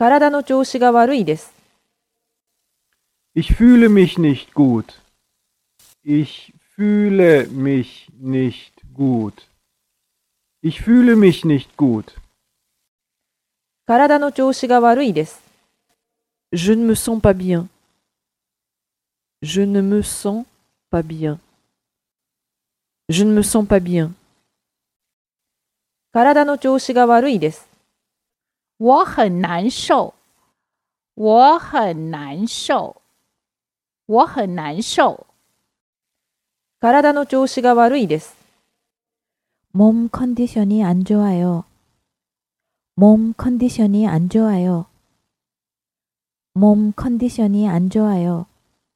体の調子が悪いです。Ich fühle mich nicht gut. Ich fühle mich nicht gut. Ich fühle mich nicht gut. 体の調子が悪いです。Je ne me sens pas bien. Je ne me sens pas bien. Je ne me sens pas bien. 体の調子が悪いです。我很难受，我很难受，我很难受。体の調子が悪いです。 몸 컨디션이 안 좋아요. 몸 컨디션이 안 좋아요. 몸 컨디션이 안 좋아요.